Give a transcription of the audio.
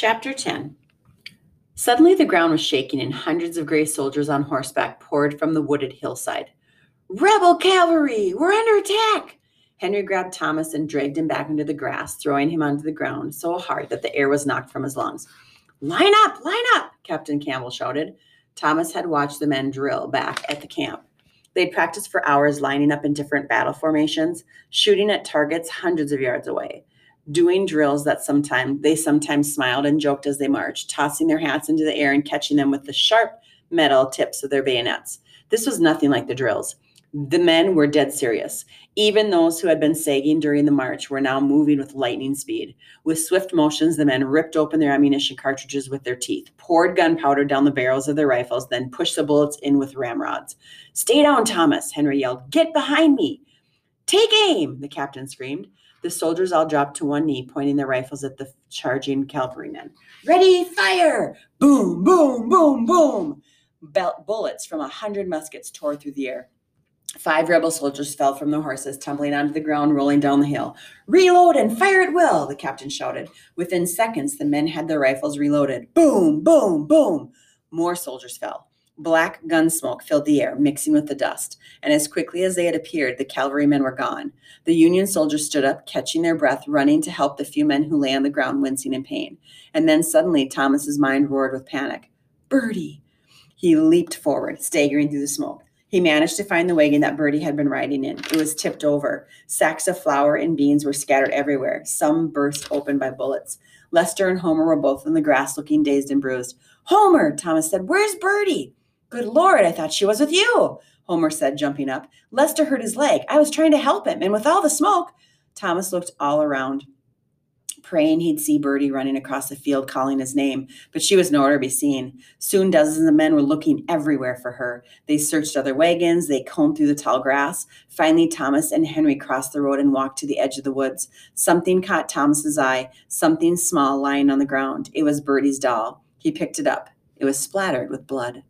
Chapter 10 Suddenly the ground was shaking and hundreds of gray soldiers on horseback poured from the wooded hillside. Rebel cavalry! We're under attack! Henry grabbed Thomas and dragged him back into the grass, throwing him onto the ground so hard that the air was knocked from his lungs. Line up! Line up! Captain Campbell shouted. Thomas had watched the men drill back at the camp. They'd practiced for hours lining up in different battle formations, shooting at targets hundreds of yards away doing drills that sometimes they sometimes smiled and joked as they marched, tossing their hats into the air and catching them with the sharp metal tips of their bayonets. This was nothing like the drills. The men were dead serious. Even those who had been sagging during the march were now moving with lightning speed. With swift motions, the men ripped open their ammunition cartridges with their teeth, poured gunpowder down the barrels of their rifles, then pushed the bullets in with ramrods. Stay down, Thomas, Henry yelled. Get behind me. Take aim, the captain screamed. The soldiers all dropped to one knee, pointing their rifles at the charging cavalrymen. Ready, fire! Boom, boom, boom, boom! Belt bullets from a hundred muskets tore through the air. Five rebel soldiers fell from their horses, tumbling onto the ground, rolling down the hill. Reload and fire at will, the captain shouted. Within seconds, the men had their rifles reloaded. Boom, boom, boom. More soldiers fell. Black gun smoke filled the air, mixing with the dust, and as quickly as they had appeared, the cavalrymen were gone. The Union soldiers stood up, catching their breath, running to help the few men who lay on the ground, wincing in pain. And then suddenly Thomas's mind roared with panic. Bertie! He leaped forward, staggering through the smoke. He managed to find the wagon that Bertie had been riding in. It was tipped over. Sacks of flour and beans were scattered everywhere, some burst open by bullets. Lester and Homer were both in the grass, looking dazed and bruised. Homer, Thomas said, Where's Bertie? Good Lord, I thought she was with you, Homer said, jumping up. Lester hurt his leg. I was trying to help him, and with all the smoke, Thomas looked all around, praying he'd see Bertie running across the field calling his name, but she was nowhere to be seen. Soon dozens of men were looking everywhere for her. They searched other wagons, they combed through the tall grass. Finally, Thomas and Henry crossed the road and walked to the edge of the woods. Something caught Thomas's eye, something small lying on the ground. It was Bertie's doll. He picked it up. It was splattered with blood.